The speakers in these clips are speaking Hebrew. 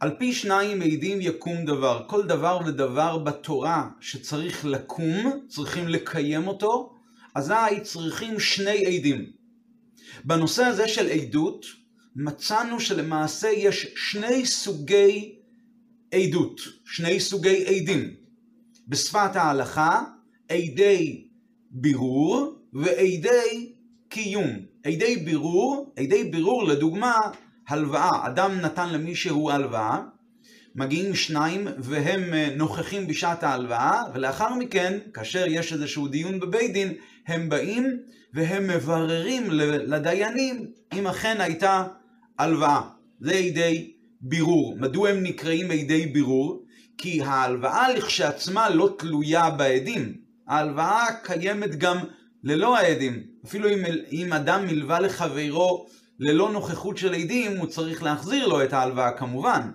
על פי שניים מעידים יקום דבר. כל דבר ודבר בתורה שצריך לקום, צריכים לקיים אותו, אזי צריכים שני עדים. בנושא הזה של עדות, מצאנו שלמעשה יש שני סוגי עדות, שני סוגי עדים. בשפת ההלכה, עדי בירור ועדי קיום. עדי בירור, עדי בירור לדוגמה, הלוואה. אדם נתן למישהו הלוואה, מגיעים שניים והם אה, נוכחים בשעת ההלוואה, ולאחר מכן, כאשר יש איזשהו דיון בבית דין, הם באים והם מבררים לדיינים אם אכן הייתה הלוואה. זה עדי בירור. מדוע הם נקראים עדי בירור? כי ההלוואה לכשעצמה לא תלויה בעדים. ההלוואה קיימת גם ללא העדים. אפילו אם, אם אדם מלווה לחברו ללא נוכחות של עדים, הוא צריך להחזיר לו את ההלוואה כמובן.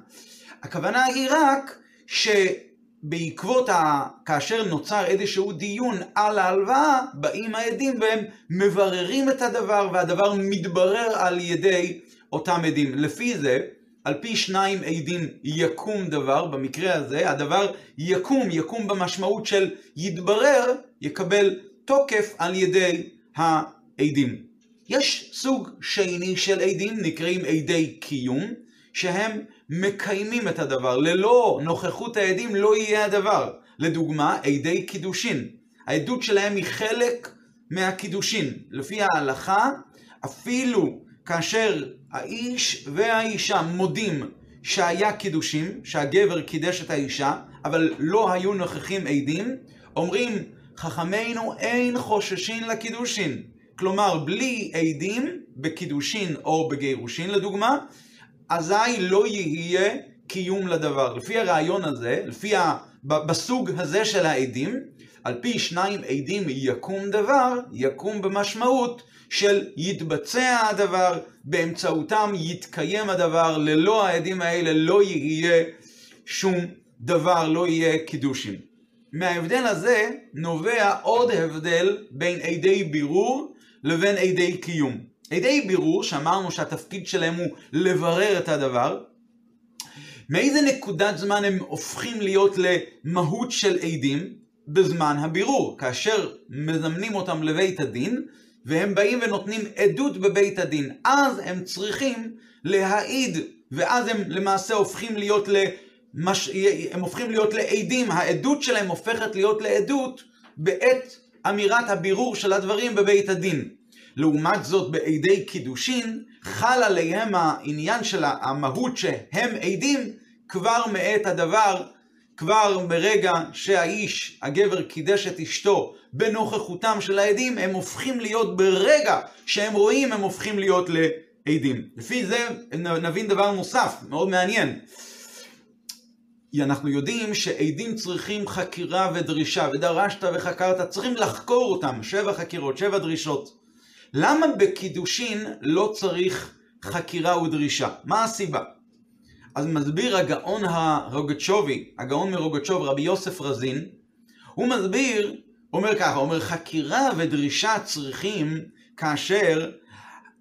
הכוונה היא רק שבעקבות ה... כאשר נוצר איזשהו דיון על ההלוואה, באים העדים והם מבררים את הדבר, והדבר מתברר על ידי אותם עדים. לפי זה, על פי שניים עדים יקום דבר, במקרה הזה הדבר יקום, יקום במשמעות של יתברר, יקבל תוקף על ידי העדים. יש סוג שני של עדים, נקראים עדי קיום, שהם מקיימים את הדבר. ללא נוכחות העדים לא יהיה הדבר. לדוגמה, עדי קידושין. העדות שלהם היא חלק מהקידושין. לפי ההלכה, אפילו כאשר האיש והאישה מודים שהיה קידושים, שהגבר קידש את האישה, אבל לא היו נוכחים עדים, אומרים חכמינו אין חוששין לקידושין. כלומר, בלי עדים בקידושין או בגירושין לדוגמה, אזי לא יהיה קיום לדבר. לפי הרעיון הזה, לפי ה... בסוג הזה של העדים, על פי שניים עדים יקום דבר, יקום במשמעות של יתבצע הדבר, באמצעותם יתקיים הדבר, ללא העדים האלה לא יהיה שום דבר, לא יהיה קידושים. מההבדל הזה נובע עוד הבדל בין עדי בירור לבין עדי קיום. עדי בירור, שאמרנו שהתפקיד שלהם הוא לברר את הדבר, מאיזה נקודת זמן הם הופכים להיות למהות של עדים? בזמן הבירור, כאשר מזמנים אותם לבית הדין, והם באים ונותנים עדות בבית הדין. אז הם צריכים להעיד, ואז הם למעשה הופכים להיות למש... הם הופכים להיות לעדים, העדות שלהם הופכת להיות לעדות בעת אמירת הבירור של הדברים בבית הדין. לעומת זאת בעדי קידושין, חל עליהם העניין של המהות שהם עדים כבר מעת הדבר, כבר ברגע שהאיש, הגבר קידש את אשתו בנוכחותם של העדים, הם הופכים להיות ברגע שהם רואים, הם הופכים להיות לעדים. לפי זה נבין דבר נוסף, מאוד מעניין. אנחנו יודעים שעדים צריכים חקירה ודרישה, ודרשת וחקרת, צריכים לחקור אותם, שבע חקירות, שבע דרישות. למה בקידושין לא צריך חקירה ודרישה? מה הסיבה? אז מסביר הגאון הרוגצ'ובי, הגאון מרוגצ'וב, רבי יוסף רזין, הוא מסביר, אומר ככה, אומר חקירה ודרישה צריכים כאשר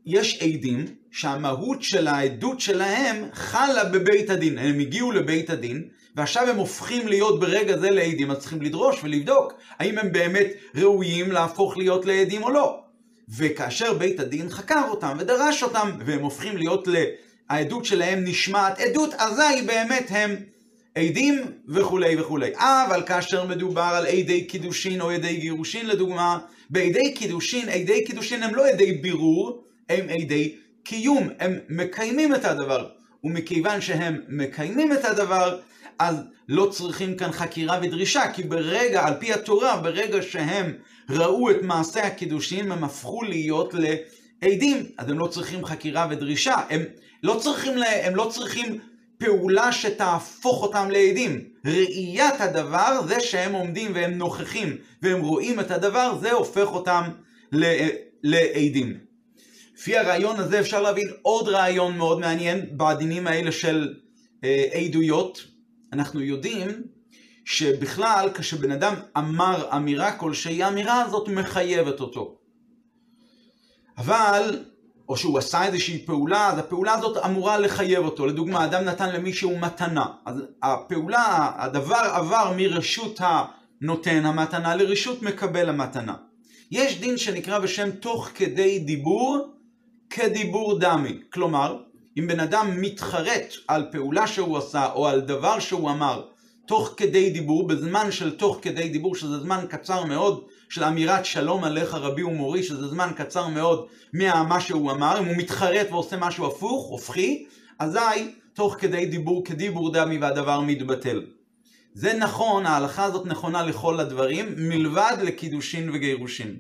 יש עדים שהמהות של העדות שלהם חלה בבית הדין. הם הגיעו לבית הדין, ועכשיו הם הופכים להיות ברגע זה לעדים, אז צריכים לדרוש ולבדוק האם הם באמת ראויים להפוך להיות לעדים או לא. וכאשר בית הדין חקר אותם ודרש אותם, והם הופכים להיות ל... העדות שלהם נשמעת עדות, אזי באמת הם עדים וכולי וכולי. אבל כאשר מדובר על עדי קידושין או עדי גירושין לדוגמה, בעדי קידושין, עדי קידושין הם לא עדי בירור, הם עדי קיום, הם מקיימים את הדבר. ומכיוון שהם מקיימים את הדבר, אז לא צריכים כאן חקירה ודרישה, כי ברגע, על פי התורה, ברגע שהם ראו את מעשה הקידושין, הם הפכו להיות לעדים, אז הם לא צריכים חקירה ודרישה, הם לא צריכים, לה, הם לא צריכים פעולה שתהפוך אותם לעדים. ראיית הדבר, זה שהם עומדים והם נוכחים והם רואים את הדבר, זה הופך אותם לעדים. לפי הרעיון הזה אפשר להבין עוד רעיון מאוד מעניין בדינים האלה של אה, עדויות. אנחנו יודעים שבכלל כשבן אדם אמר אמירה כלשהי, האמירה הזאת מחייבת אותו. אבל או שהוא עשה איזושהי פעולה, אז הפעולה הזאת אמורה לחייב אותו. לדוגמה, אדם נתן למישהו מתנה. אז הפעולה, הדבר עבר מרשות הנותן המתנה לרשות מקבל המתנה. יש דין שנקרא בשם תוך כדי דיבור כדיבור דמי. כלומר, אם בן אדם מתחרט על פעולה שהוא עשה או על דבר שהוא אמר תוך כדי דיבור, בזמן של תוך כדי דיבור, שזה זמן קצר מאוד של אמירת שלום עליך רבי ומורי, שזה זמן קצר מאוד ממה שהוא אמר, אם הוא מתחרט ועושה משהו הפוך, הופכי, אזי תוך כדי דיבור כדיבור דמי והדבר מתבטל. זה נכון, ההלכה הזאת נכונה לכל הדברים, מלבד לקידושין וגירושין.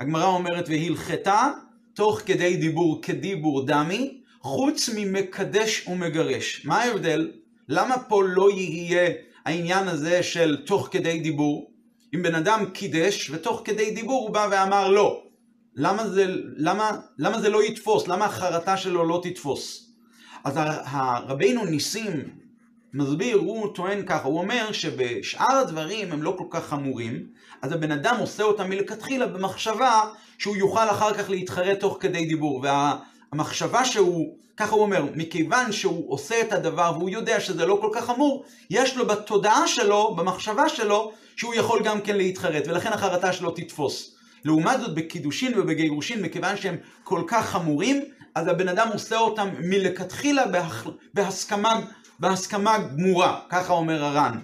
הגמרא אומרת, והלכתה תוך כדי דיבור כדיבור דמי, חוץ ממקדש ומגרש. מה ההבדל? למה פה לא יהיה העניין הזה של תוך כדי דיבור? אם בן אדם קידש ותוך כדי דיבור הוא בא ואמר לא. למה זה, למה, למה זה לא יתפוס? למה החרטה שלו לא תתפוס? אז הרבינו ניסים מסביר, הוא טוען ככה, הוא אומר שבשאר הדברים הם לא כל כך חמורים, אז הבן אדם עושה אותם מלכתחילה במחשבה שהוא יוכל אחר כך להתחרט תוך כדי דיבור. והמחשבה שהוא, ככה הוא אומר, מכיוון שהוא עושה את הדבר והוא יודע שזה לא כל כך חמור, יש לו בתודעה שלו, במחשבה שלו, שהוא יכול גם כן להתחרט, ולכן החרטה שלו תתפוס. לעומת זאת בקידושין ובגירושין, מכיוון שהם כל כך חמורים, אז הבן אדם עושה אותם מלכתחילה בהסכמה, בהסכמה גמורה, ככה אומר הר"ן.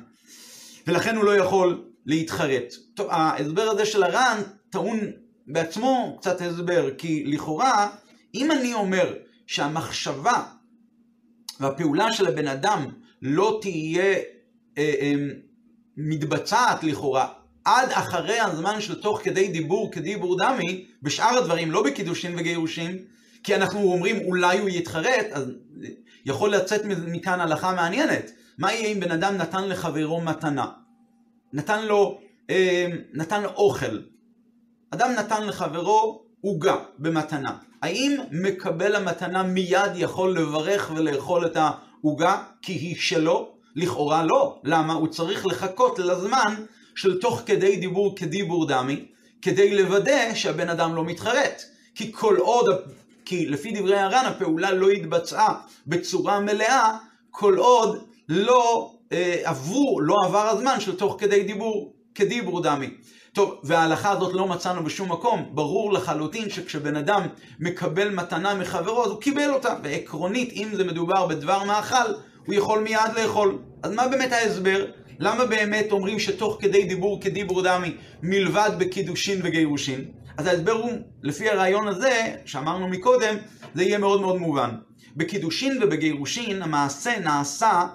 ולכן הוא לא יכול להתחרט. טוב, ההסבר הזה של הר"ן טעון בעצמו קצת הסבר, כי לכאורה, אם אני אומר שהמחשבה והפעולה של הבן אדם לא תהיה אה, אה, מתבצעת לכאורה עד אחרי הזמן של תוך כדי דיבור כדיבור דמי, בשאר הדברים, לא בקידושין וגירושים, כי אנחנו אומרים אולי הוא יתחרט, אז יכול לצאת מכאן הלכה מעניינת. מה יהיה אם בן אדם נתן לחברו מתנה? נתן לו, אה, נתן לו אוכל. אדם נתן לחברו עוגה במתנה. האם מקבל המתנה מיד יכול לברך ולאכול את העוגה כי היא שלו? לכאורה לא. למה? הוא צריך לחכות לזמן של תוך כדי דיבור כדיבור דמי, כדי לוודא שהבן אדם לא מתחרט. כי כל עוד, כי לפי דברי הר"ן הפעולה לא התבצעה בצורה מלאה, כל עוד לא אה, עברו, לא עבר הזמן של תוך כדי דיבור כדיבור דמי. טוב, וההלכה הזאת לא מצאנו בשום מקום. ברור לחלוטין שכשבן אדם מקבל מתנה מחברו, אז הוא קיבל אותה. ועקרונית, אם זה מדובר בדבר מאכל, הוא יכול מיד לאכול. אז מה באמת ההסבר? למה באמת אומרים שתוך כדי דיבור כדיבור דמי מלבד בקידושין וגירושין? אז ההסבר הוא, לפי הרעיון הזה, שאמרנו מקודם, זה יהיה מאוד מאוד מובן. בקידושין ובגירושין המעשה נעשה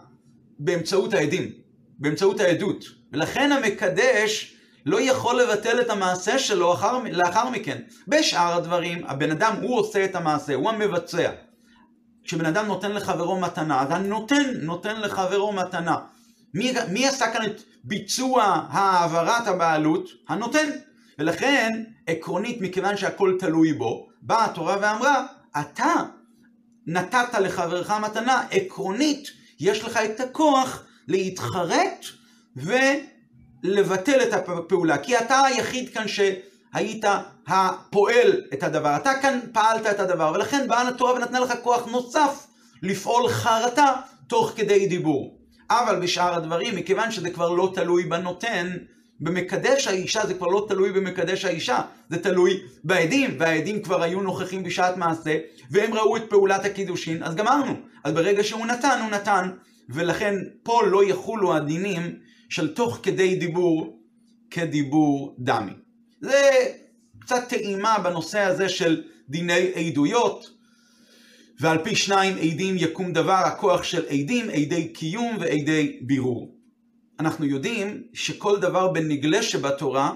באמצעות העדים, באמצעות העדות. ולכן המקדש לא יכול לבטל את המעשה שלו אחר, לאחר מכן. בשאר הדברים, הבן אדם, הוא עושה את המעשה, הוא המבצע. כשבן אדם נותן לחברו מתנה, אז הנותן נותן לחברו מתנה. מי, מי עשה כאן את ביצוע העברת הבעלות? הנותן. ולכן, עקרונית, מכיוון שהכל תלוי בו, באה התורה ואמרה, אתה נתת לחברך מתנה, עקרונית, יש לך את הכוח להתחרט ולבטל את הפעולה. כי אתה היחיד כאן ש... היית הפועל את הדבר, אתה כאן פעלת את הדבר, ולכן באה התורה ונתנה לך כוח נוסף לפעול חרטה תוך כדי דיבור. אבל בשאר הדברים, מכיוון שזה כבר לא תלוי בנותן, במקדש האישה זה כבר לא תלוי במקדש האישה, זה תלוי בעדים, והעדים כבר היו נוכחים בשעת מעשה, והם ראו את פעולת הקידושין, אז גמרנו. אז ברגע שהוא נתן, הוא נתן. ולכן פה לא יחולו הדינים של תוך כדי דיבור כדיבור דמי. זה קצת טעימה בנושא הזה של דיני עדויות, ועל פי שניים עדים יקום דבר, הכוח של עדים, עדי קיום ועדי בירור. אנחנו יודעים שכל דבר בנגלה שבתורה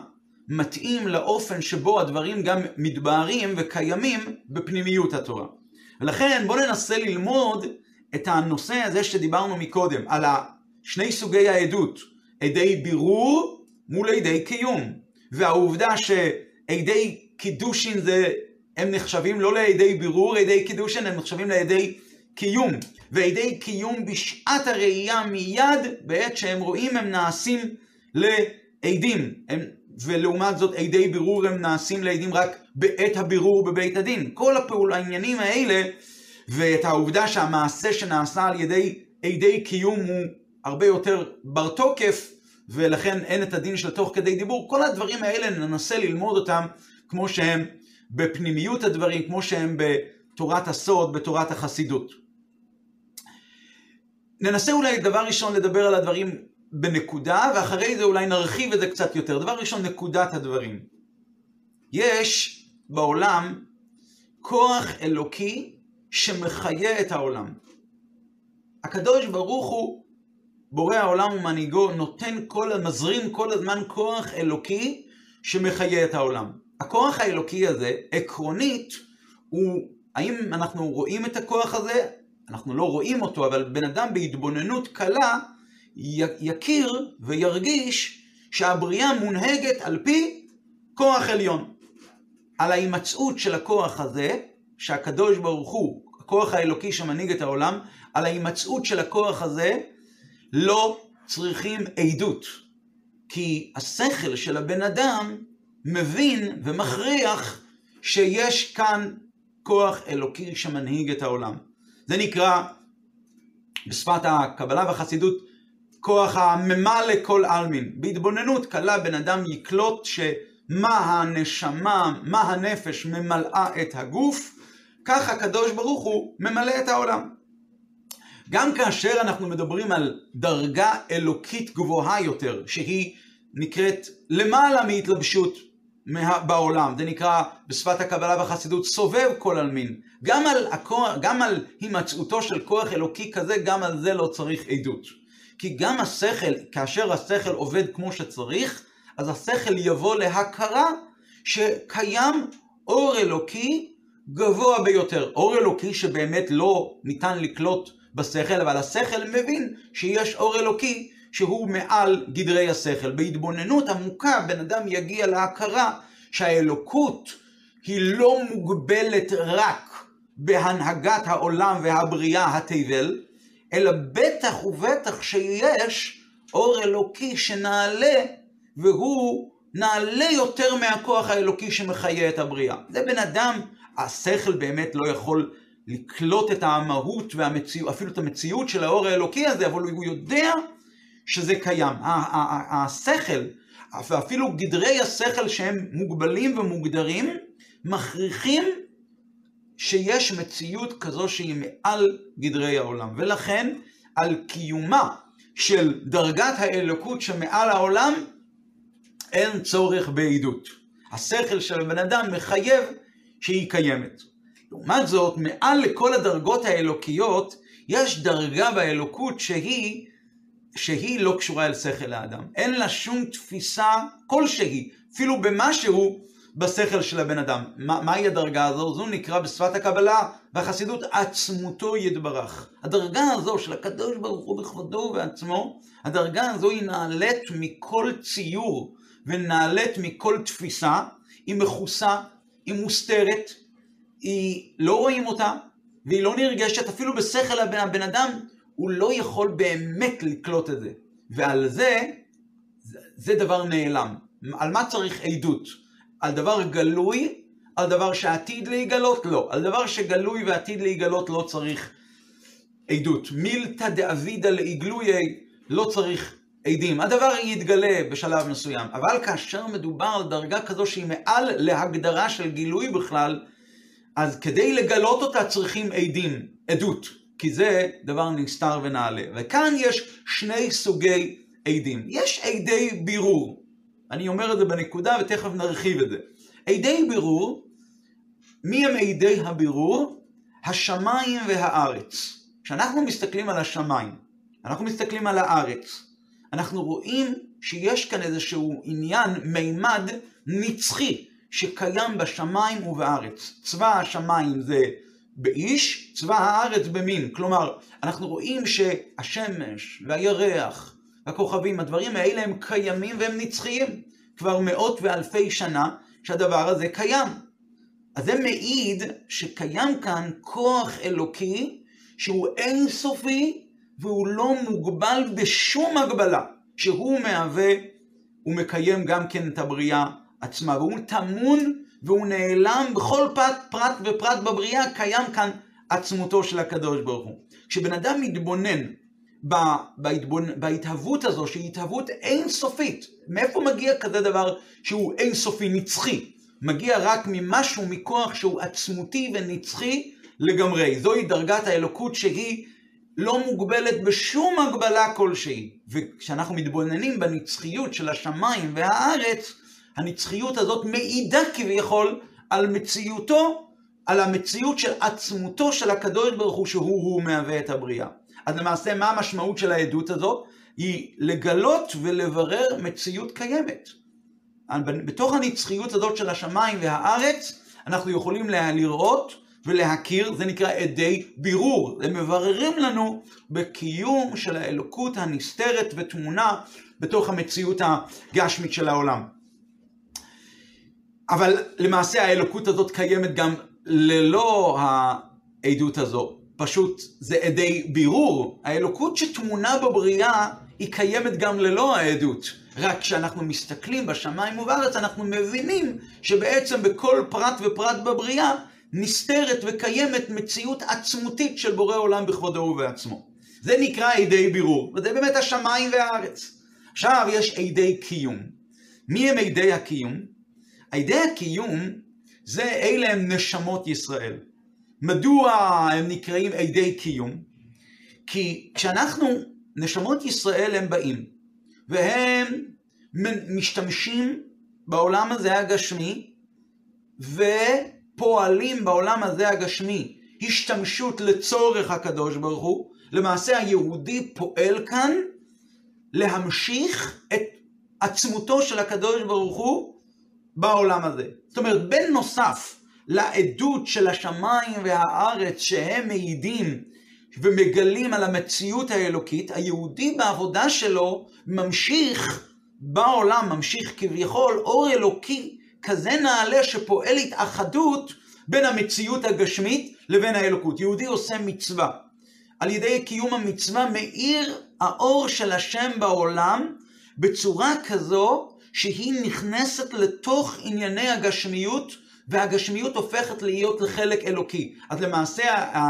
מתאים לאופן שבו הדברים גם מתבהרים וקיימים בפנימיות התורה. ולכן בואו ננסה ללמוד את הנושא הזה שדיברנו מקודם, על שני סוגי העדות, עדי בירור מול עדי קיום. והעובדה שעדי קידושין זה, הם נחשבים לא לעדי בירור, עדי קידושין הם נחשבים לעדי קיום. ועדי קיום בשעת הראייה מיד, בעת שהם רואים הם נעשים לעדים. הם ולעומת זאת עדי בירור הם נעשים לעדים רק בעת הבירור בבית הדין. כל הפעול, העניינים האלה, ואת העובדה שהמעשה שנעשה על ידי עדי קיום הוא הרבה יותר בר תוקף, ולכן אין את הדין של תוך כדי דיבור, כל הדברים האלה ננסה ללמוד אותם כמו שהם בפנימיות הדברים, כמו שהם בתורת הסוד, בתורת החסידות. ננסה אולי דבר ראשון לדבר על הדברים בנקודה, ואחרי זה אולי נרחיב את זה קצת יותר. דבר ראשון, נקודת הדברים. יש בעולם כוח אלוקי שמחיה את העולם. הקדוש ברוך הוא, בורא העולם ומנהיגו, נותן כל, מזרים כל הזמן כוח אלוקי שמחיה את העולם. הכוח האלוקי הזה, עקרונית, הוא, האם אנחנו רואים את הכוח הזה? אנחנו לא רואים אותו, אבל בן אדם בהתבוננות קלה יכיר וירגיש שהבריאה מונהגת על פי כוח עליון. על ההימצאות של הכוח הזה, שהקדוש ברוך הוא, הכוח האלוקי שמנהיג את העולם, על ההימצאות של הכוח הזה לא צריכים עדות. כי השכל של הבן אדם מבין ומכריח שיש כאן כוח אלוקי שמנהיג את העולם. זה נקרא בשפת הקבלה והחסידות כוח הממה לכל עלמין. בהתבוננות קלה בן אדם יקלוט שמה הנשמה, מה הנפש ממלאה את הגוף, כך הקדוש ברוך הוא ממלא את העולם. גם כאשר אנחנו מדברים על דרגה אלוקית גבוהה יותר, שהיא נקראת למעלה מהתלבשות בעולם, זה נקרא בשפת הקבלה והחסידות סובב כל עלמין. גם על, הכוח, גם על הימצאותו של כוח אלוקי כזה, גם על זה לא צריך עדות. כי גם השכל, כאשר השכל עובד כמו שצריך, אז השכל יבוא להכרה שקיים אור אלוקי גבוה ביותר. אור אלוקי שבאמת לא ניתן לקלוט בשכל, אבל השכל מבין שיש אור אלוקי שהוא מעל גדרי השכל. בהתבוננות עמוקה בן אדם יגיע להכרה שהאלוקות היא לא מוגבלת רק בהנהגת העולם והבריאה התבל, אלא בטח ובטח שיש אור אלוקי שנעלה, והוא נעלה יותר מהכוח האלוקי שמחיה את הבריאה. זה בן אדם, השכל באמת לא יכול לקלוט את המהות והמציאות, אפילו את המציאות של האור האלוקי הזה, אבל הוא יודע שזה קיים. השכל, ואפילו גדרי השכל שהם מוגבלים ומוגדרים, מכריחים שיש מציאות כזו שהיא מעל גדרי העולם. ולכן, על קיומה של דרגת האלוקות שמעל העולם, אין צורך בעדות. השכל של הבן אדם מחייב שהיא קיימת. לעומת זאת, מעל לכל הדרגות האלוקיות, יש דרגה באלוקות שהיא, שהיא לא קשורה אל שכל האדם. אין לה שום תפיסה כלשהי, אפילו במשהו, בשכל של הבן אדם. מה, מהי הדרגה הזו? זו נקרא בשפת הקבלה והחסידות עצמותו יתברך. הדרגה הזו של הקדוש ברוך הוא בכבודו ובעצמו, הדרגה הזו היא נעלית מכל ציור ונעלית מכל תפיסה, היא מכוסה, היא מוסתרת, היא לא רואים אותה, והיא לא נרגשת, אפילו בשכל הבן, הבן אדם, הוא לא יכול באמת לקלוט את זה. ועל זה, זה דבר נעלם. על מה צריך עדות? על דבר גלוי, על דבר שעתיד להיגלות? לא. על דבר שגלוי ועתיד להיגלות לא צריך עדות. מילתא דאבידא לעגלויי לא צריך עדים. הדבר יתגלה בשלב מסוים. אבל כאשר מדובר על דרגה כזו שהיא מעל להגדרה של גילוי בכלל, אז כדי לגלות אותה צריכים עדים, עדות. כי זה דבר נסתר ונעלה. וכאן יש שני סוגי עדים. יש עדי בירור. אני אומר את זה בנקודה ותכף נרחיב את זה. עדי בירור, מי הם עדי הבירור? השמיים והארץ. כשאנחנו מסתכלים על השמיים, אנחנו מסתכלים על הארץ, אנחנו רואים שיש כאן איזשהו עניין, מימד נצחי, שקיים בשמיים ובארץ. צבא השמיים זה באיש, צבא הארץ במין. כלומר, אנחנו רואים שהשמש והירח והכוכבים, הדברים האלה הם קיימים והם נצחיים. כבר מאות ואלפי שנה שהדבר הזה קיים. אז זה מעיד שקיים כאן כוח אלוקי שהוא אינסופי והוא לא מוגבל בשום הגבלה, שהוא מהווה הוא מקיים גם כן את הבריאה עצמה, והוא טמון והוא נעלם בכל פרט, פרט ופרט בבריאה, קיים כאן עצמותו של הקדוש ברוך הוא. כשבן אדם מתבונן בהתבונ... בהתהוות הזו, שהיא התהוות אינסופית, מאיפה מגיע כזה דבר שהוא אינסופי, נצחי? מגיע רק ממשהו, מכוח שהוא עצמותי ונצחי לגמרי. זוהי דרגת האלוקות שהיא לא מוגבלת בשום הגבלה כלשהי. וכשאנחנו מתבוננים בנצחיות של השמיים והארץ, הנצחיות הזאת מעידה כביכול על מציאותו, על המציאות של עצמותו של הקדוש ברוך הוא שהוא-הוא מהווה את הבריאה. אז למעשה מה המשמעות של העדות הזאת? היא לגלות ולברר מציאות קיימת. בתוך הנצחיות הזאת של השמיים והארץ, אנחנו יכולים לראות ולהכיר, זה נקרא עדי בירור. הם מבררים לנו בקיום של האלוקות הנסתרת ותמונה בתוך המציאות הגשמית של העולם. אבל למעשה האלוקות הזאת קיימת גם ללא העדות הזו. פשוט זה עדי בירור. האלוקות שטמונה בבריאה היא קיימת גם ללא העדות. רק כשאנחנו מסתכלים בשמיים ובארץ אנחנו מבינים שבעצם בכל פרט ופרט בבריאה נסתרת וקיימת מציאות עצמותית של בורא עולם בכבודו ובעצמו. זה נקרא עדי בירור, וזה באמת השמיים והארץ. עכשיו יש עדי קיום. מי הם עדי הקיום? עדי הקיום זה אלה הם נשמות ישראל. מדוע הם נקראים עדי קיום? כי כשאנחנו, נשמות ישראל הם באים, והם משתמשים בעולם הזה הגשמי, ופועלים בעולם הזה הגשמי השתמשות לצורך הקדוש ברוך הוא, למעשה היהודי פועל כאן להמשיך את עצמותו של הקדוש ברוך הוא בעולם הזה. זאת אומרת, בנוסף לעדות של השמיים והארץ שהם מעידים ומגלים על המציאות האלוקית, היהודי בעבודה שלו ממשיך בעולם, ממשיך כביכול אור אלוקי כזה נעלה שפועל התאחדות בין המציאות הגשמית לבין האלוקות. יהודי עושה מצווה. על ידי קיום המצווה מאיר האור של השם בעולם בצורה כזו שהיא נכנסת לתוך ענייני הגשמיות והגשמיות הופכת להיות לחלק אלוקי. אז למעשה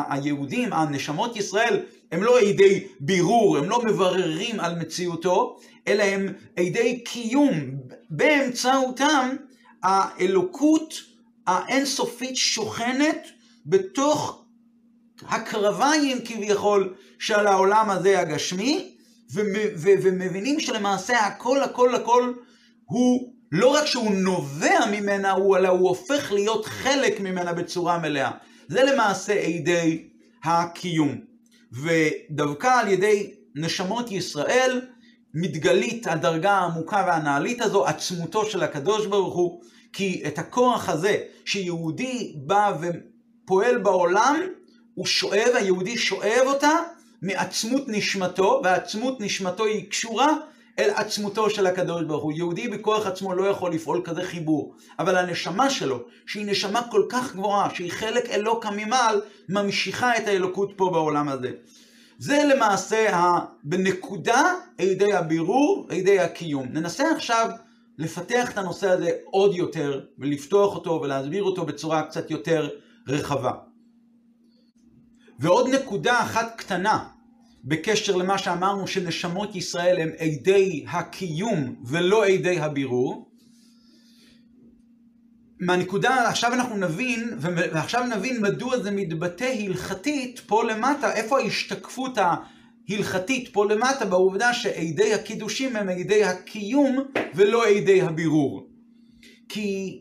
היהודים, הנשמות ישראל, הם לא עדי בירור, הם לא מבררים על מציאותו, אלא הם עדי קיום. באמצעותם האלוקות האינסופית שוכנת בתוך הקרביים כביכול של העולם הזה הגשמי, ומבינים שלמעשה הכל הכל הכל הוא לא רק שהוא נובע ממנה, הוא, אלא הוא הופך להיות חלק ממנה בצורה מלאה. זה למעשה עדי הקיום. ודווקא על ידי נשמות ישראל מתגלית הדרגה העמוקה והנעלית הזו, עצמותו של הקדוש ברוך הוא, כי את הכוח הזה שיהודי בא ופועל בעולם, הוא שואב, היהודי שואב אותה מעצמות נשמתו, ועצמות נשמתו היא קשורה אל עצמותו של הקדוש ברוך הוא. יהודי בכוח עצמו לא יכול לפעול כזה חיבור, אבל הנשמה שלו, שהיא נשמה כל כך גבוהה, שהיא חלק אלוקה ממעל, ממשיכה את האלוקות פה בעולם הזה. זה למעשה. בנקודה עדי הבירור, עדי הקיום. ננסה עכשיו לפתח את הנושא הזה עוד יותר, ולפתוח אותו ולהסביר אותו בצורה קצת יותר רחבה. ועוד נקודה אחת קטנה בקשר למה שאמרנו שנשמות ישראל הם עדי הקיום ולא עדי הבירור. מהנקודה, עכשיו אנחנו נבין, ועכשיו נבין מדוע זה מתבטא הלכתית פה למטה, איפה ההשתקפות ההלכתית פה למטה בעובדה שעדי הקידושים הם עדי הקיום ולא עדי הבירור. כי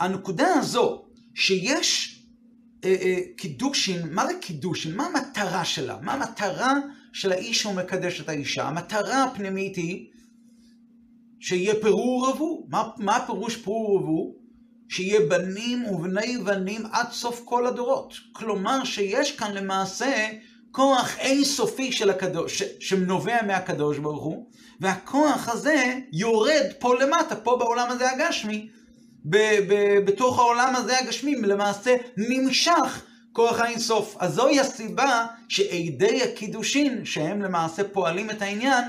הנקודה הזו, שיש קידושין, מה זה קידושין? מה המטרה שלה? מה המטרה של האיש שהוא מקדש את האישה? המטרה הפנימית היא שיהיה פירור רבו. מה, מה הפירוש פירור רבו? שיהיה בנים ובני בנים עד סוף כל הדורות. כלומר שיש כאן למעשה כוח אינסופי של הקדוש, שנובע מהקדוש ברוך הוא, והכוח הזה יורד פה למטה, פה בעולם הזה הגשמי, ב- ב- בתוך העולם הזה הגשמי, למעשה נמשך כוח האינסוף. אז זוהי הסיבה שעדי הקידושין, שהם למעשה פועלים את העניין,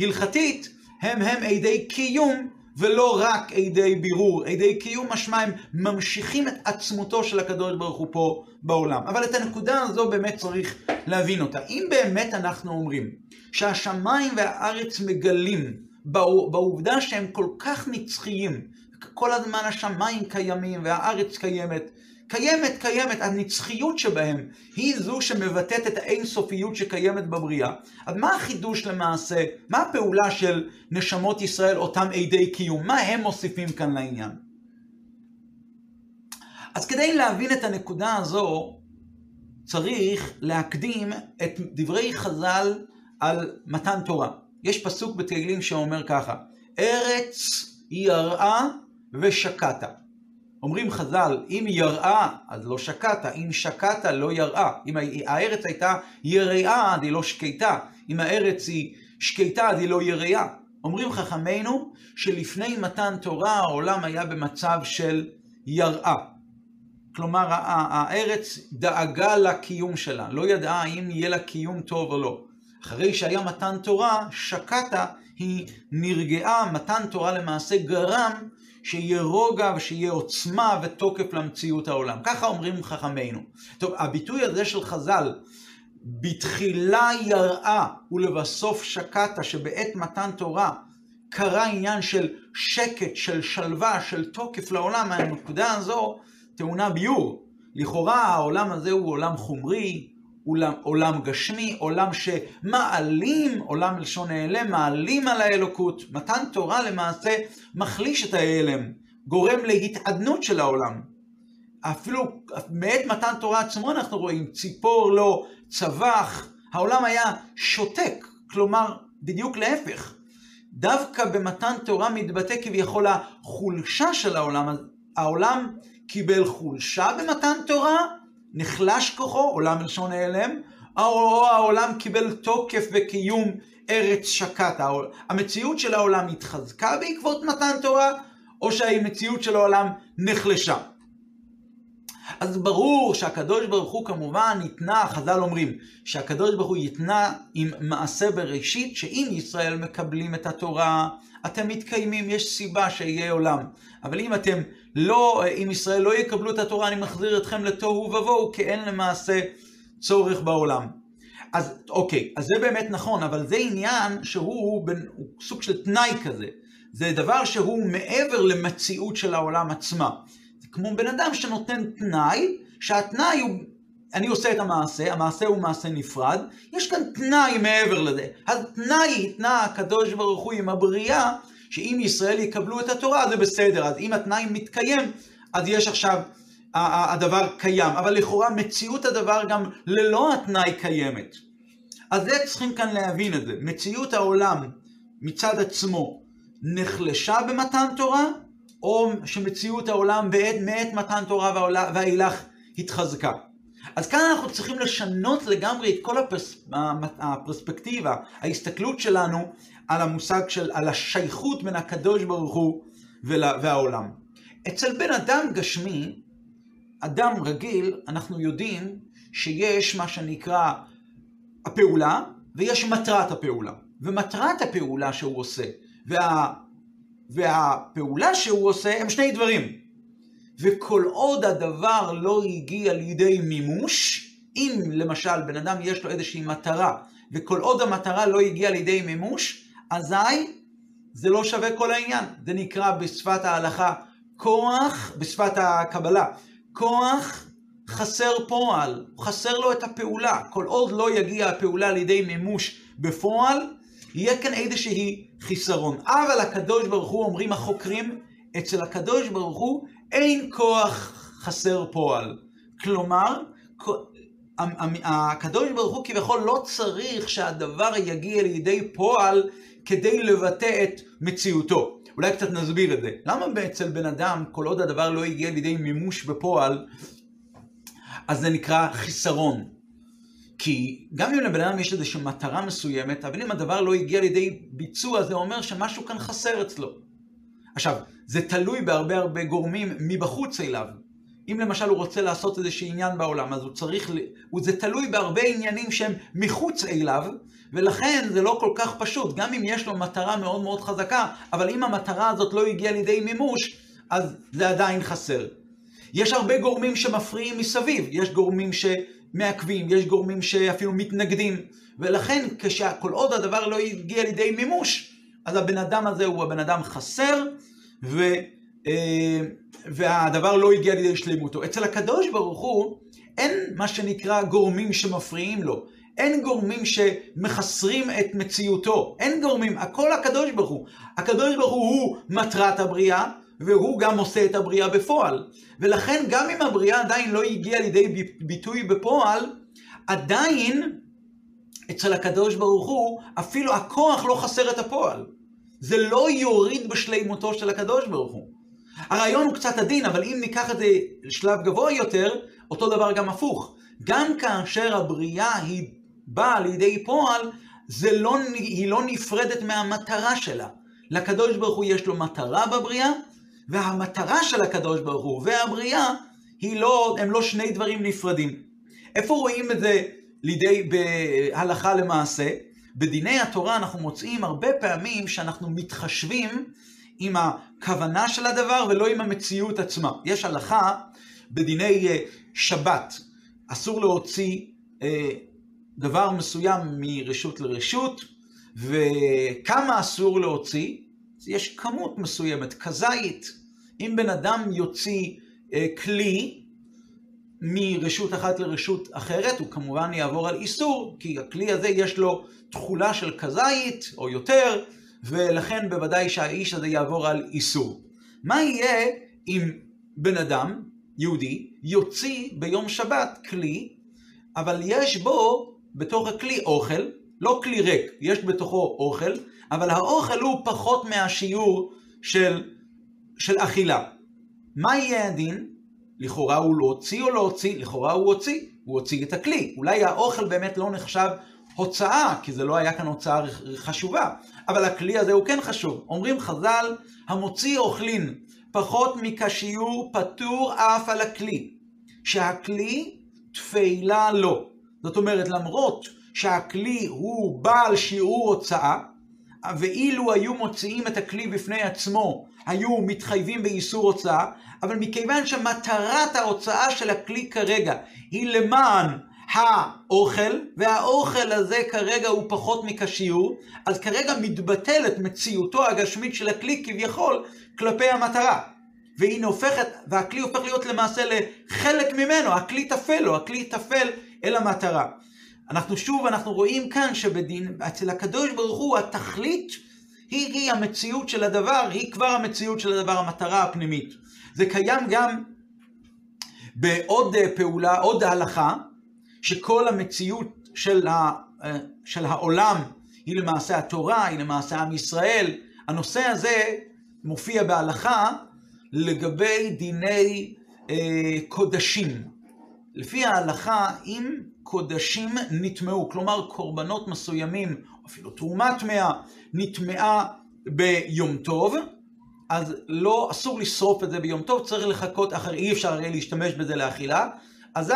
הלכתית, הם הם עדי קיום ולא רק עדי בירור. עדי קיום משמע הם ממשיכים את עצמותו של הקדוש ברוך הוא פה בעולם. אבל את הנקודה הזו באמת צריך להבין אותה. אם באמת אנחנו אומרים שהשמיים והארץ מגלים בעובדה שהם כל כך נצחיים, כל הזמן השמיים קיימים והארץ קיימת, קיימת, קיימת, הנצחיות שבהם היא זו שמבטאת את האינסופיות שקיימת בבריאה. אז מה החידוש למעשה? מה הפעולה של נשמות ישראל, אותם עדי קיום? מה הם מוסיפים כאן לעניין? אז כדי להבין את הנקודה הזו, צריך להקדים את דברי חז"ל על מתן תורה. יש פסוק בתהילים שאומר ככה, ארץ יראה ושקעת. אומרים חז"ל, אם יראה, אז לא שקעת, אם שקעת, לא יראה. אם הארץ הייתה יראה, אז היא לא שקטה. אם הארץ היא שקטה, אז היא לא יראה. אומרים חכמינו שלפני מתן תורה העולם היה במצב של יראה. כלומר, הארץ דאגה לקיום שלה, לא ידעה האם יהיה לה קיום טוב או לא. אחרי שהיה מתן תורה, שקטה, היא נרגעה, מתן תורה למעשה גרם שיהיה רוגע ושיהיה עוצמה ותוקף למציאות העולם. ככה אומרים חכמינו. טוב, הביטוי הזה של חז"ל, בתחילה יראה ולבסוף שקטה, שבעת מתן תורה קרה עניין של שקט, של שלווה, של תוקף לעולם, מהנקודה הזו טעונה ביור. לכאורה העולם הזה הוא עולם חומרי, עולם, עולם גשמי, עולם שמעלים, עולם מלשון נעלם, מעלים על האלוקות. מתן תורה למעשה מחליש את ההלם, גורם להתעדנות של העולם. אפילו מעת מתן תורה עצמו אנחנו רואים, ציפור לא, צבח, העולם היה שותק, כלומר, בדיוק להפך. דווקא במתן תורה מתבטא כביכול החולשה של העולם. העולם קיבל חולשה במתן תורה, נחלש כוחו, עולם מלשון נעלם, או העולם קיבל תוקף וקיום ארץ שקט. המציאות של העולם התחזקה בעקבות מתן תורה, או שהמציאות של העולם נחלשה. אז ברור שהקדוש ברוך הוא כמובן התנה, חז"ל אומרים, שהקדוש ברוך הוא יתנה עם מעשה בראשית, שאם ישראל מקבלים את התורה, אתם מתקיימים, יש סיבה שיהיה עולם. אבל אם אתם לא, אם ישראל לא יקבלו את התורה, אני מחזיר אתכם לתוהו ובוהו, כי אין למעשה צורך בעולם. אז אוקיי, אז זה באמת נכון, אבל זה עניין שהוא בין, סוג של תנאי כזה. זה דבר שהוא מעבר למציאות של העולם עצמה. זה כמו בן אדם שנותן תנאי, שהתנאי הוא, אני עושה את המעשה, המעשה הוא מעשה נפרד, יש כאן תנאי מעבר לזה. התנאי התנה הקדוש ברוך הוא עם הבריאה, שאם ישראל יקבלו את התורה זה בסדר, אז אם התנאי מתקיים, אז יש עכשיו, הדבר קיים. אבל לכאורה מציאות הדבר גם ללא התנאי קיימת. אז זה צריכים כאן להבין את זה. מציאות העולם מצד עצמו נחלשה במתן תורה, או שמציאות העולם בעת, מעת מתן תורה והאילך התחזקה. אז כאן אנחנו צריכים לשנות לגמרי את כל הפרס, הפרספקטיבה, ההסתכלות שלנו על המושג של, על השייכות בין הקדוש ברוך הוא והעולם. אצל בן אדם גשמי, אדם רגיל, אנחנו יודעים שיש מה שנקרא הפעולה, ויש מטרת הפעולה. ומטרת הפעולה שהוא עושה, וה, והפעולה שהוא עושה, הם שני דברים. וכל עוד הדבר לא הגיע לידי מימוש, אם למשל בן אדם יש לו איזושהי מטרה, וכל עוד המטרה לא הגיעה לידי מימוש, אזי זה לא שווה כל העניין. זה נקרא בשפת ההלכה כוח, בשפת הקבלה, כוח חסר פועל, חסר לו את הפעולה. כל עוד לא יגיע הפעולה לידי מימוש בפועל, יהיה כאן איזושהי חיסרון. אבל הקדוש ברוך הוא, אומרים החוקרים, אצל הקדוש ברוך הוא אין כוח חסר פועל. כלומר, הקדוש ברוך הוא כביכול לא צריך שהדבר יגיע לידי פועל כדי לבטא את מציאותו. אולי קצת נסביר את זה. למה אצל בן אדם, כל עוד הדבר לא הגיע לידי מימוש בפועל, אז זה נקרא חיסרון. כי גם אם לבן אדם יש איזושהי מטרה מסוימת, אבל אם הדבר לא הגיע לידי ביצוע, זה אומר שמשהו כאן חסר אצלו. עכשיו, זה תלוי בהרבה הרבה גורמים מבחוץ אליו. אם למשל הוא רוצה לעשות איזשהו עניין בעולם, אז הוא צריך, זה תלוי בהרבה עניינים שהם מחוץ אליו, ולכן זה לא כל כך פשוט, גם אם יש לו מטרה מאוד מאוד חזקה, אבל אם המטרה הזאת לא הגיעה לידי מימוש, אז זה עדיין חסר. יש הרבה גורמים שמפריעים מסביב, יש גורמים שמעכבים, יש גורמים שאפילו מתנגדים, ולכן כל עוד הדבר לא הגיע לידי מימוש, אז הבן אדם הזה הוא הבן אדם חסר, ו, אה, והדבר לא הגיע לידי שלמותו. אצל הקדוש ברוך הוא אין מה שנקרא גורמים שמפריעים לו. אין גורמים שמחסרים את מציאותו, אין גורמים, הכל הקדוש ברוך הוא. הקדוש ברוך הוא הוא מטרת הבריאה, והוא גם עושה את הבריאה בפועל. ולכן גם אם הבריאה עדיין לא הגיעה לידי ביטוי בפועל, עדיין אצל הקדוש ברוך הוא אפילו הכוח לא חסר את הפועל. זה לא יוריד בשלימותו של הקדוש ברוך הוא. הרעיון הוא קצת עדין, אבל אם ניקח את זה לשלב גבוה יותר, אותו דבר גם הפוך. גם כאשר הבריאה היא באה לידי פועל, זה לא, היא לא נפרדת מהמטרה שלה. לקדוש ברוך הוא יש לו מטרה בבריאה, והמטרה של הקדוש ברוך הוא והבריאה היא לא, הם לא שני דברים נפרדים. איפה רואים את זה לידי בהלכה למעשה? בדיני התורה אנחנו מוצאים הרבה פעמים שאנחנו מתחשבים עם הכוונה של הדבר ולא עם המציאות עצמה. יש הלכה בדיני אה, שבת, אסור להוציא אה, דבר מסוים מרשות לרשות, וכמה אסור להוציא? יש כמות מסוימת, כזית. אם בן אדם יוציא אה, כלי מרשות אחת לרשות אחרת, הוא כמובן יעבור על איסור, כי הכלי הזה יש לו תכולה של כזית או יותר, ולכן בוודאי שהאיש הזה יעבור על איסור. מה יהיה אם בן אדם, יהודי, יוציא ביום שבת כלי, אבל יש בו בתוך הכלי אוכל, לא כלי ריק, יש בתוכו אוכל, אבל האוכל הוא פחות מהשיעור של, של אכילה. מה יהיה הדין? לכאורה הוא לא הוציא או לא הוציא? לכאורה הוא הוציא, הוא הוציא את הכלי. אולי האוכל באמת לא נחשב הוצאה, כי זה לא היה כאן הוצאה חשובה, אבל הכלי הזה הוא כן חשוב. אומרים חז"ל, המוציא אוכלין פחות מכשיור פטור אף על הכלי, שהכלי תפילה לו. זאת אומרת, למרות שהכלי הוא בעל שיעור הוצאה, ואילו היו מוציאים את הכלי בפני עצמו, היו מתחייבים באיסור הוצאה, אבל מכיוון שמטרת ההוצאה של הכלי כרגע היא למען האוכל, והאוכל הזה כרגע הוא פחות מכשיור, אז כרגע מתבטלת מציאותו הגשמית של הכלי כביכול כלפי המטרה. והיא הופכת, והכלי הופך להיות למעשה לחלק ממנו, הכלי טפל לו, הכלי טפל אל המטרה. אנחנו שוב, אנחנו רואים כאן שבדין, אצל הקדוש ברוך הוא התכלית היא, היא המציאות של הדבר, היא כבר המציאות של הדבר, המטרה הפנימית. זה קיים גם בעוד פעולה, עוד הלכה, שכל המציאות של, ה, של העולם היא למעשה התורה, היא למעשה עם ישראל. הנושא הזה מופיע בהלכה לגבי דיני אה, קודשים. לפי ההלכה, אם קודשים נטמעו, כלומר קורבנות מסוימים, אפילו תרומה טמאה, נטמעה ביום טוב, אז לא, אסור לשרוף את זה ביום טוב, צריך לחכות אחר, אי אפשר הרי להשתמש בזה לאכילה, אזי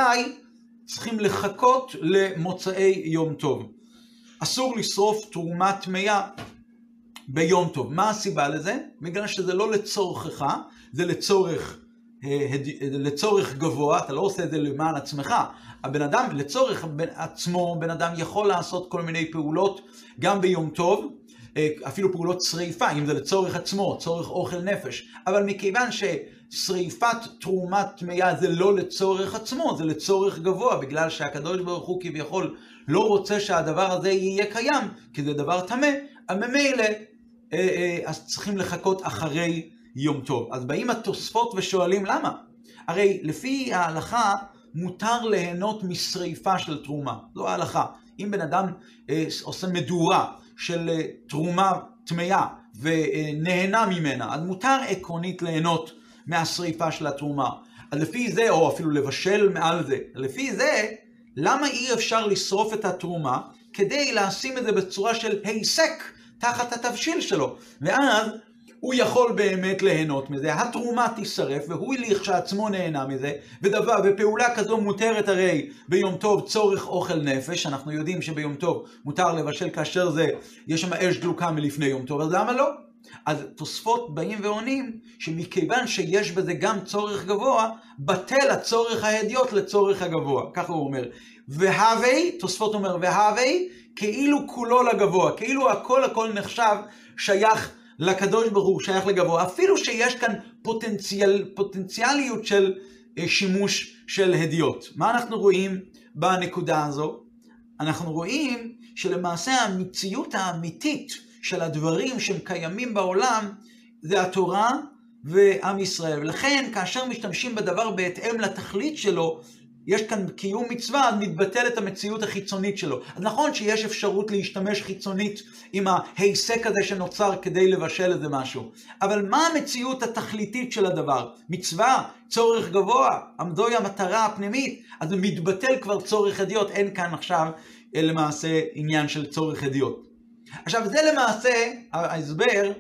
צריכים לחכות למוצאי יום טוב. אסור לשרוף תרומה טמאה ביום טוב. מה הסיבה לזה? בגלל שזה לא לצורכך, זה לצורך לצורך גבוה, אתה לא עושה את זה למען עצמך. הבן אדם, לצורך עצמו, בן אדם יכול לעשות כל מיני פעולות, גם ביום טוב, אה, אפילו פעולות שריפה, אם זה לצורך עצמו, צורך אוכל נפש. אבל מכיוון ששריפת תרומת טמאה זה לא לצורך עצמו, זה לצורך גבוה, בגלל שהקדוש ברוך הוא כביכול לא רוצה שהדבר הזה יהיה קיים, כי זה דבר טמא, ממילא אה, אה, אז צריכים לחכות אחרי יום טוב. אז באים התוספות ושואלים למה? הרי לפי ההלכה מותר ליהנות משריפה של תרומה, זו ההלכה. אם בן אדם אה, עושה מדורה של אה, תרומה טמאה ונהנה ממנה, אז מותר עקרונית ליהנות מהשריפה של התרומה. אז לפי זה, או אפילו לבשל מעל זה, לפי זה, למה אי אפשר לשרוף את התרומה כדי לשים את זה בצורה של היסק תחת התבשיל שלו? ואז הוא יכול באמת ליהנות מזה, התרומה תישרף, והוא לכשעצמו נהנה מזה, ודבר, ופעולה כזו מותרת הרי ביום טוב צורך אוכל נפש, אנחנו יודעים שביום טוב מותר לבשל כאשר זה, יש שם אש דלוקה מלפני יום טוב, אז למה לא? אז תוספות באים ועונים שמכיוון שיש בזה גם צורך גבוה, בטל הצורך ההדיוט לצורך הגבוה. ככה הוא אומר. והווי, תוספות אומר, והווי, כאילו כולו לגבוה, כאילו הכל הכל נחשב שייך לקדוש ברוך הוא, שייך לגבוה, אפילו שיש כאן פוטנציאל, פוטנציאליות של אה, שימוש של הדיוט. מה אנחנו רואים בנקודה הזו? אנחנו רואים שלמעשה המציאות האמיתית של הדברים שהם קיימים בעולם זה התורה ועם ישראל. ולכן כאשר משתמשים בדבר בהתאם לתכלית שלו, יש כאן קיום מצווה, אז מתבטלת המציאות החיצונית שלו. אז נכון שיש אפשרות להשתמש חיצונית עם ההיסק הזה שנוצר כדי לבשל איזה משהו, אבל מה המציאות התכליתית של הדבר? מצווה, צורך גבוה, זוהי המטרה הפנימית, אז מתבטל כבר צורך הדיוט, אין כאן עכשיו אה, למעשה עניין של צורך הדיוט. עכשיו זה למעשה ההסבר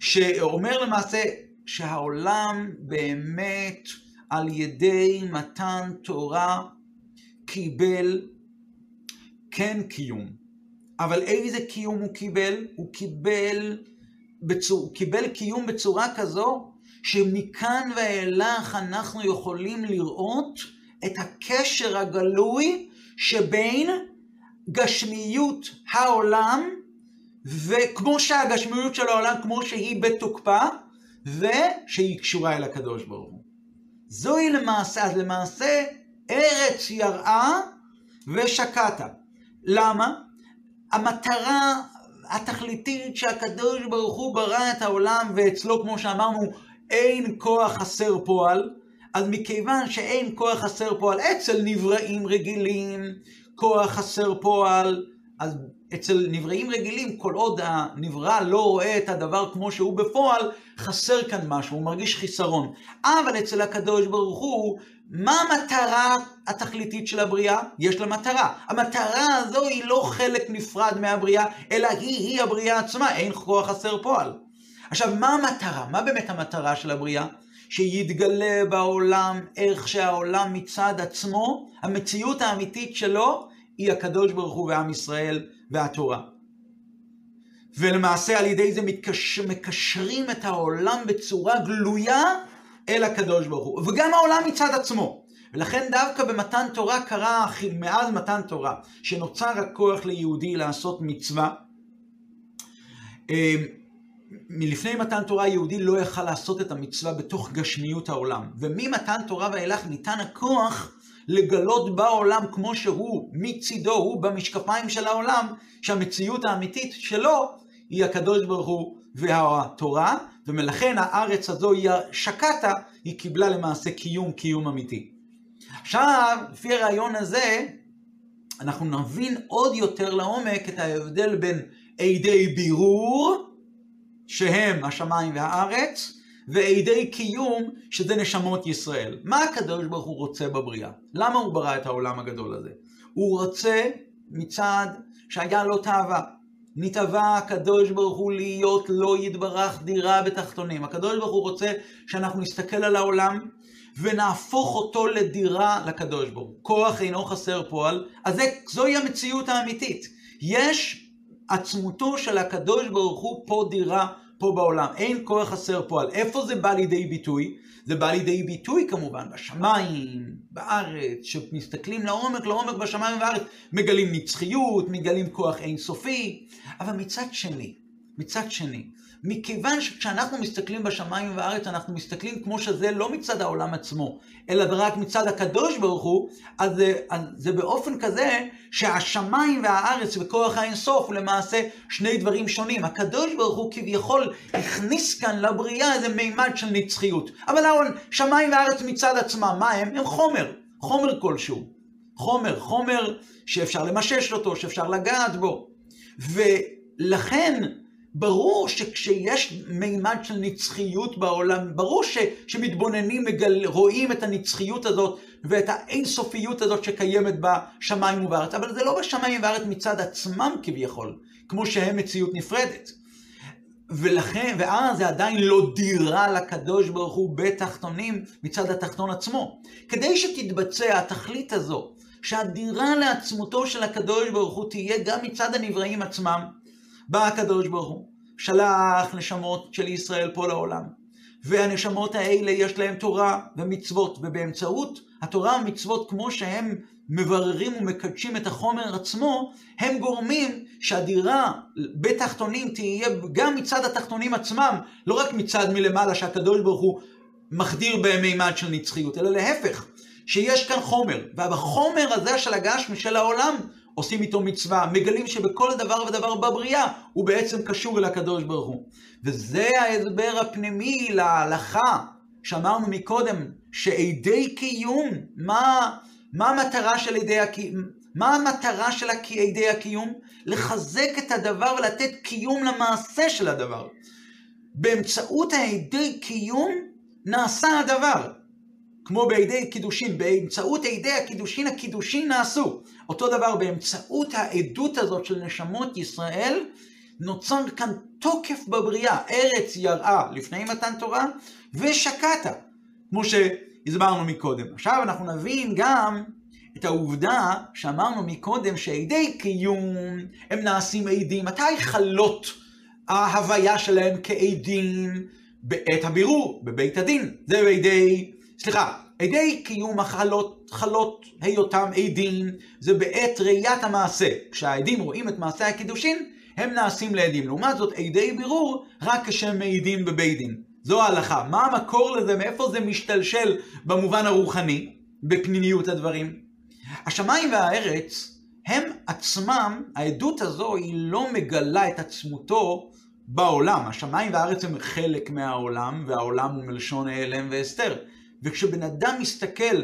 שאומר למעשה שהעולם באמת על ידי מתן תורה קיבל כן קיום. אבל איזה קיום הוא קיבל? הוא קיבל, בצור, קיבל קיום בצורה כזו שמכאן ואילך אנחנו יכולים לראות את הקשר הגלוי שבין גשמיות העולם וכמו שהגשמיות של העולם, כמו שהיא בתוקפה, ושהיא קשורה אל הקדוש ברוך הוא. זוהי למעשה, אז למעשה ארץ יראה ושקעת. למה? המטרה התכליתית שהקדוש ברוך הוא ברא את העולם ואצלו, כמו שאמרנו, אין כוח חסר פועל, אז מכיוון שאין כוח חסר פועל אצל נבראים רגילים, כוח חסר פועל, אז אצל נבראים רגילים, כל עוד הנברא לא רואה את הדבר כמו שהוא בפועל, חסר כאן משהו, הוא מרגיש חיסרון. אבל אצל הקדוש ברוך הוא, מה המטרה התכליתית של הבריאה? יש לה מטרה. המטרה הזו היא לא חלק נפרד מהבריאה, אלא היא-היא הבריאה עצמה, אין כוח חסר פועל. עכשיו, מה המטרה? מה באמת המטרה של הבריאה? שיתגלה בעולם איך שהעולם מצד עצמו, המציאות האמיתית שלו, היא הקדוש ברוך הוא ועם ישראל והתורה. ולמעשה על ידי זה מתקש... מקשרים את העולם בצורה גלויה אל הקדוש ברוך הוא, וגם העולם מצד עצמו. ולכן דווקא במתן תורה קרה, מאז מתן תורה, שנוצר הכוח ליהודי לעשות מצווה, אה, מלפני מתן תורה יהודי לא יכל לעשות את המצווה בתוך גשמיות העולם. וממתן תורה ואילך ניתן הכוח לגלות בעולם כמו שהוא, מצידו, הוא במשקפיים של העולם, שהמציאות האמיתית שלו היא הקדוש ברוך הוא והתורה, ומלכן הארץ הזו היא שקטה, היא קיבלה למעשה קיום, קיום אמיתי. עכשיו, לפי הרעיון הזה, אנחנו נבין עוד יותר לעומק את ההבדל בין עדי בירור, שהם השמיים והארץ, ועדי קיום, שזה נשמות ישראל. מה הקדוש ברוך הוא רוצה בבריאה? למה הוא ברא את העולם הגדול הזה? הוא רוצה מצד שהיה לו תאווה. נתאווה הקדוש ברוך הוא להיות לא יתברך דירה בתחתונים. הקדוש ברוך הוא רוצה שאנחנו נסתכל על העולם ונהפוך אותו לדירה לקדוש ברוך הוא. כוח אינו חסר פועל, אז זה, זוהי המציאות האמיתית. יש עצמותו של הקדוש ברוך הוא פה דירה פה בעולם, אין כוח חסר פועל. איפה זה בא לידי ביטוי? זה בא לידי ביטוי כמובן בשמיים, בארץ, שמסתכלים לעומק, לעומק בשמיים ובארץ, מגלים נצחיות, מגלים כוח אינסופי, אבל מצד שני, מצד שני, מכיוון שכשאנחנו מסתכלים בשמיים ובארץ, אנחנו מסתכלים כמו שזה לא מצד העולם עצמו, אלא רק מצד הקדוש ברוך הוא, אז זה, אז זה באופן כזה שהשמיים והארץ וכוח האינסוף למעשה שני דברים שונים. הקדוש ברוך הוא כביכול הכניס כאן לבריאה איזה מימד של נצחיות. אבל שמיים וארץ מצד עצמם, מה הם? הם חומר, חומר כלשהו. חומר, חומר שאפשר למשש אותו, שאפשר לגעת בו. ולכן, ברור שכשיש מימד של נצחיות בעולם, ברור ש, שמתבוננים, מגל, רואים את הנצחיות הזאת ואת האינסופיות הזאת שקיימת בשמיים ובארץ, אבל זה לא בשמיים ובארץ מצד עצמם כביכול, כמו שהם מציאות נפרדת. ולכן, ואז זה עדיין לא דירה לקדוש ברוך הוא בתחתונים מצד התחתון עצמו. כדי שתתבצע התכלית הזו, שהדירה לעצמותו של הקדוש ברוך הוא תהיה גם מצד הנבראים עצמם, בא הקדוש ברוך הוא, שלח נשמות של ישראל פה לעולם. והנשמות האלה יש להם תורה ומצוות, ובאמצעות התורה והמצוות כמו שהם מבררים ומקדשים את החומר עצמו, הם גורמים שהדירה בתחתונים תהיה גם מצד התחתונים עצמם, לא רק מצד מלמעלה שהקדוש ברוך הוא מחדיר בהם מימד של נצחיות, אלא להפך, שיש כאן חומר, ובחומר הזה של הגשמי של העולם עושים איתו מצווה, מגלים שבכל דבר ודבר בבריאה הוא בעצם קשור אל הקדוש ברוך הוא. וזה ההסבר הפנימי להלכה שאמרנו מקודם, שעדי קיום, מה, מה המטרה של עדי הקיום? מה המטרה של עדי הקיום? לחזק את הדבר ולתת קיום למעשה של הדבר. באמצעות העדי קיום נעשה הדבר. כמו בידי קידושין, באמצעות עדי הקידושין, הקידושין נעשו. אותו דבר, באמצעות העדות הזאת של נשמות ישראל, נוצר כאן תוקף בבריאה, ארץ יראה לפני מתן תורה, ושקעת, כמו שהסברנו מקודם. עכשיו אנחנו נבין גם את העובדה שאמרנו מקודם שעדי קיום הם נעשים עדים. מתי חלות ההוויה שלהם כעדים? בעת הבירור, בבית הדין. זה בידי, סליחה, עדי קיום החלות, חלות היותם עדים, זה בעת ראיית המעשה. כשהעדים רואים את מעשה הקידושין, הם נעשים לעדים. לעומת זאת, עדי בירור, רק כשהם מעידים בבית דין. זו ההלכה. מה המקור לזה? מאיפה זה משתלשל במובן הרוחני, בפנימיות הדברים? השמיים והארץ, הם עצמם, העדות הזו היא לא מגלה את עצמותו בעולם. השמיים והארץ הם חלק מהעולם, והעולם הוא מלשון העלם והסתר. וכשבן אדם מסתכל,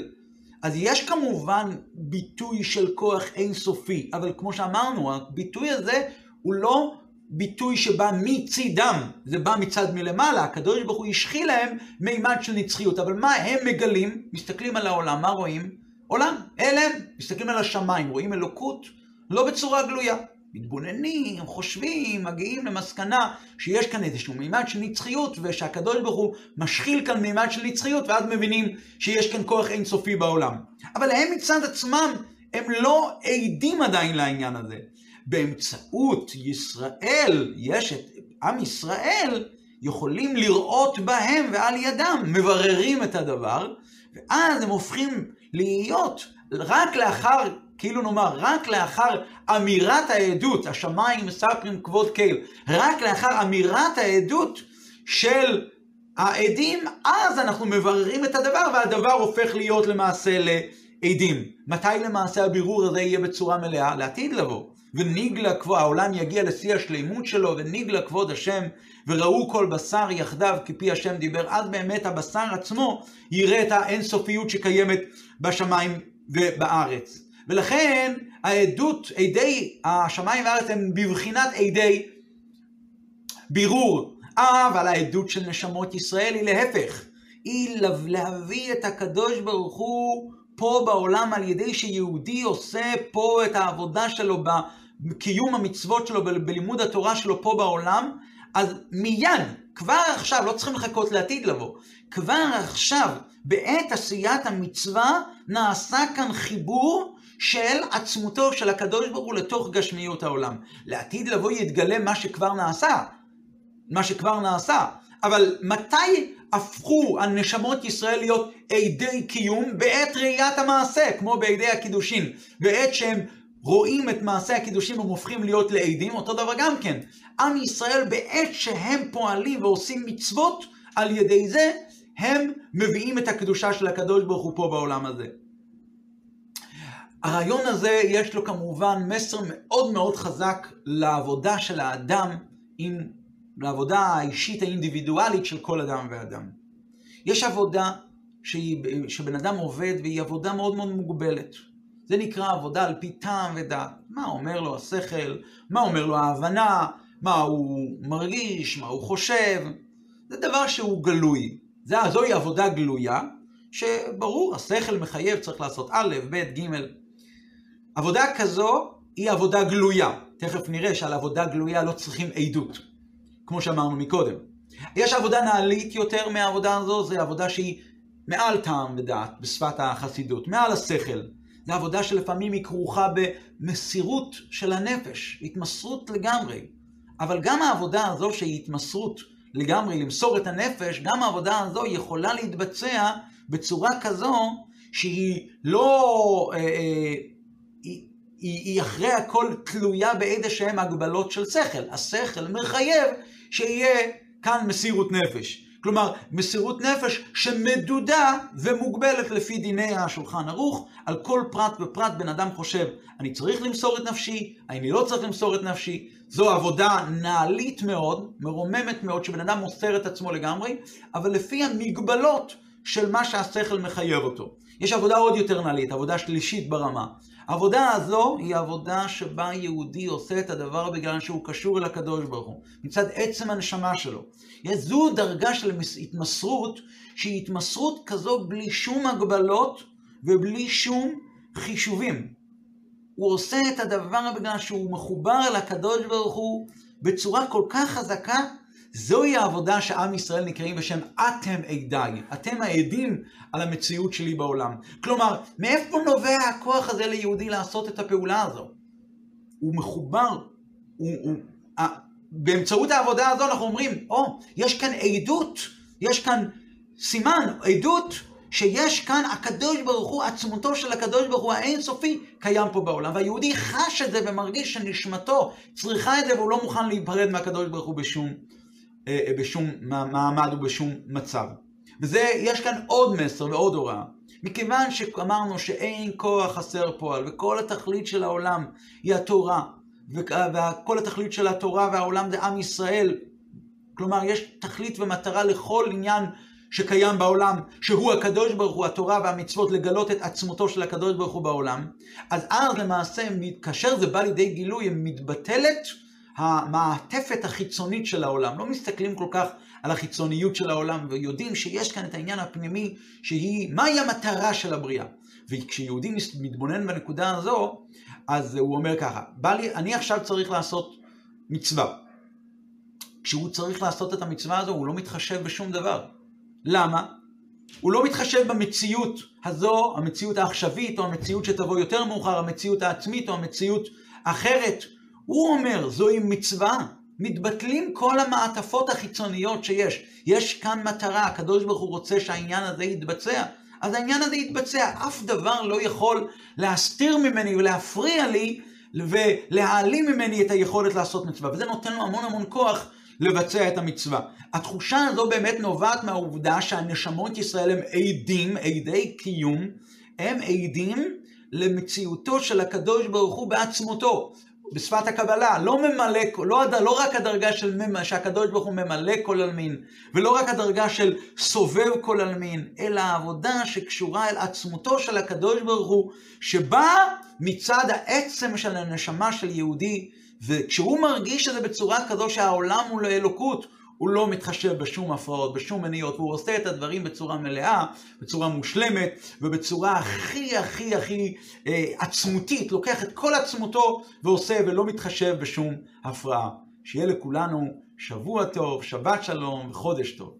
אז יש כמובן ביטוי של כוח אינסופי, אבל כמו שאמרנו, הביטוי הזה הוא לא ביטוי שבא מצידם, זה בא מצד מלמעלה, הקדוש ברוך הוא השחיל להם מימד של נצחיות, אבל מה הם מגלים? מסתכלים על העולם, מה רואים? עולם, הלם, מסתכלים על השמיים, רואים אלוקות, לא בצורה גלויה. מתבוננים, חושבים, מגיעים למסקנה שיש כאן איזשהו מימד של נצחיות, ושהקדוש ברוך הוא משחיל כאן מימד של נצחיות, ואז מבינים שיש כאן כוח אינסופי בעולם. אבל הם מצד עצמם, הם לא עדים עדיין לעניין הזה. באמצעות ישראל, יש את עם ישראל, יכולים לראות בהם ועל ידם, מבררים את הדבר, ואז הם הופכים להיות רק לאחר, כאילו נאמר, רק לאחר אמירת העדות, השמיים מספרים כבוד קהיל, רק לאחר אמירת העדות של העדים, אז אנחנו מבררים את הדבר, והדבר הופך להיות למעשה לעדים. מתי למעשה הבירור הזה יהיה בצורה מלאה? לעתיד לבוא. וניגלה כבוד, העולם יגיע לשיא השלימות שלו, וניגלה כבוד השם, וראו כל בשר יחדיו כפי השם דיבר, אז באמת הבשר עצמו יראה את האינסופיות שקיימת בשמיים ובארץ. ולכן העדות, עדי השמיים והארץ הם בבחינת עדי בירור. אבל העדות של נשמות ישראל היא להפך. היא להביא את הקדוש ברוך הוא פה בעולם על ידי שיהודי עושה פה את העבודה שלו בקיום המצוות שלו, בלימוד התורה שלו פה בעולם, אז מיד, כבר עכשיו, לא צריכים לחכות לעתיד לבוא, כבר עכשיו, בעת עשיית המצווה, נעשה כאן חיבור של עצמותו של הקדוש ברוך הוא לתוך גשמיות העולם. לעתיד לבוא יתגלה מה שכבר נעשה, מה שכבר נעשה. אבל מתי הפכו הנשמות ישראל להיות עדי קיום? בעת ראיית המעשה, כמו בעדי הקידושין. בעת שהם רואים את מעשה הקידושים הם הופכים להיות לעדים, אותו דבר גם כן. עם ישראל בעת שהם פועלים ועושים מצוות, על ידי זה הם מביאים את הקדושה של הקדוש ברוך הוא פה בעולם הזה. הרעיון הזה יש לו כמובן מסר מאוד מאוד חזק לעבודה של האדם, עם, לעבודה האישית האינדיבידואלית של כל אדם ואדם. יש עבודה שהיא, שבן אדם עובד והיא עבודה מאוד מאוד מוגבלת. זה נקרא עבודה על פי טעם ודעת. מה אומר לו השכל, מה אומר לו ההבנה, מה הוא מרגיש, מה הוא חושב. זה דבר שהוא גלוי. זוהי עבודה גלויה, שברור, השכל מחייב, צריך לעשות א', ב', ג'. עבודה כזו היא עבודה גלויה. תכף נראה שעל עבודה גלויה לא צריכים עדות. כמו שאמרנו מקודם. יש עבודה נעלית יותר מהעבודה הזו, זו עבודה שהיא מעל טעם ודעת בשפת החסידות, מעל השכל. זו עבודה שלפעמים היא כרוכה במסירות של הנפש, התמסרות לגמרי. אבל גם העבודה הזו שהיא התמסרות לגמרי, למסור את הנפש, גם העבודה הזו יכולה להתבצע בצורה כזו שהיא לא... אה, אה, היא, היא אחרי הכל תלויה באיזה שהן הגבלות של שכל. השכל מחייב שיהיה כאן מסירות נפש. כלומר, מסירות נפש שמדודה ומוגבלת לפי דיני השולחן ערוך. על כל פרט ופרט בן אדם חושב, אני צריך למסור את נפשי, אני לא צריך למסור את נפשי. זו עבודה נעלית מאוד, מרוממת מאוד, שבן אדם מוסר את עצמו לגמרי, אבל לפי המגבלות של מה שהשכל מחייב אותו. יש עבודה עוד יותר נעלית, עבודה שלישית ברמה. העבודה הזו היא עבודה שבה יהודי עושה את הדבר בגלל שהוא קשור אל הקדוש ברוך הוא, מצד עצם הנשמה שלו. זו דרגה של התמסרות, שהיא התמסרות כזו בלי שום הגבלות ובלי שום חישובים. הוא עושה את הדבר בגלל שהוא מחובר אל הקדוש ברוך הוא בצורה כל כך חזקה, זוהי העבודה שעם ישראל נקראים בשם אתם עדיי, אתם העדים על המציאות שלי בעולם. כלומר, מאיפה נובע הכוח הזה ליהודי לעשות את הפעולה הזו? הוא מחובר, הוא, הוא, ה, באמצעות העבודה הזו אנחנו אומרים, או, oh, יש כאן עדות, יש כאן סימן, עדות שיש כאן הקדוש ברוך הוא, עצמותו של הקדוש ברוך הוא האינסופי קיים פה בעולם. והיהודי חש את זה ומרגיש שנשמתו צריכה את זה והוא לא מוכן להיפרד מהקדוש ברוך הוא בשום בשום מעמד ובשום מצב. וזה, יש כאן עוד מסר ועוד הוראה. מכיוון שאמרנו שאין כוח חסר פועל, וכל התכלית של העולם היא התורה, וכל התכלית של התורה והעולם זה עם ישראל, כלומר יש תכלית ומטרה לכל עניין שקיים בעולם, שהוא הקדוש ברוך הוא, התורה והמצוות, לגלות את עצמותו של הקדוש ברוך הוא בעולם, אז אז למעשה, כאשר זה בא לידי גילוי, מתבטלת המעטפת החיצונית של העולם. לא מסתכלים כל כך על החיצוניות של העולם, ויודעים שיש כאן את העניין הפנימי, שהיא, מהי המטרה של הבריאה. וכשיהודי מתבונן בנקודה הזו, אז הוא אומר ככה, בא לי, אני עכשיו צריך לעשות מצווה. כשהוא צריך לעשות את המצווה הזו, הוא לא מתחשב בשום דבר. למה? הוא לא מתחשב במציאות הזו, המציאות העכשווית, או המציאות שתבוא יותר מאוחר, המציאות העצמית, או המציאות אחרת. הוא אומר, זוהי מצווה. מתבטלים כל המעטפות החיצוניות שיש. יש כאן מטרה, הקדוש ברוך הוא רוצה שהעניין הזה יתבצע. אז העניין הזה יתבצע. אף דבר לא יכול להסתיר ממני ולהפריע לי ולהעלים ממני את היכולת לעשות מצווה. וזה נותן לו המון המון כוח לבצע את המצווה. התחושה הזו באמת נובעת מהעובדה שהנשמות ישראל הם עדים, עדי קיום, הם עדים למציאותו של הקדוש ברוך הוא בעצמותו. בשפת הקבלה, לא ממלא, לא, לא רק הדרגה של ממה, שהקדוש ברוך הוא ממלא כל עלמין, ולא רק הדרגה של סובב כל עלמין, אלא העבודה שקשורה אל עצמותו של הקדוש ברוך הוא, שבאה מצד העצם של הנשמה של יהודי, וכשהוא מרגיש את זה בצורה כזו שהעולם הוא לאלוקות, הוא לא מתחשב בשום הפרעות, בשום מניעות, והוא עושה את הדברים בצורה מלאה, בצורה מושלמת, ובצורה הכי הכי הכי אה, עצמותית, לוקח את כל עצמותו ועושה ולא מתחשב בשום הפרעה. שיהיה לכולנו שבוע טוב, שבת שלום וחודש טוב.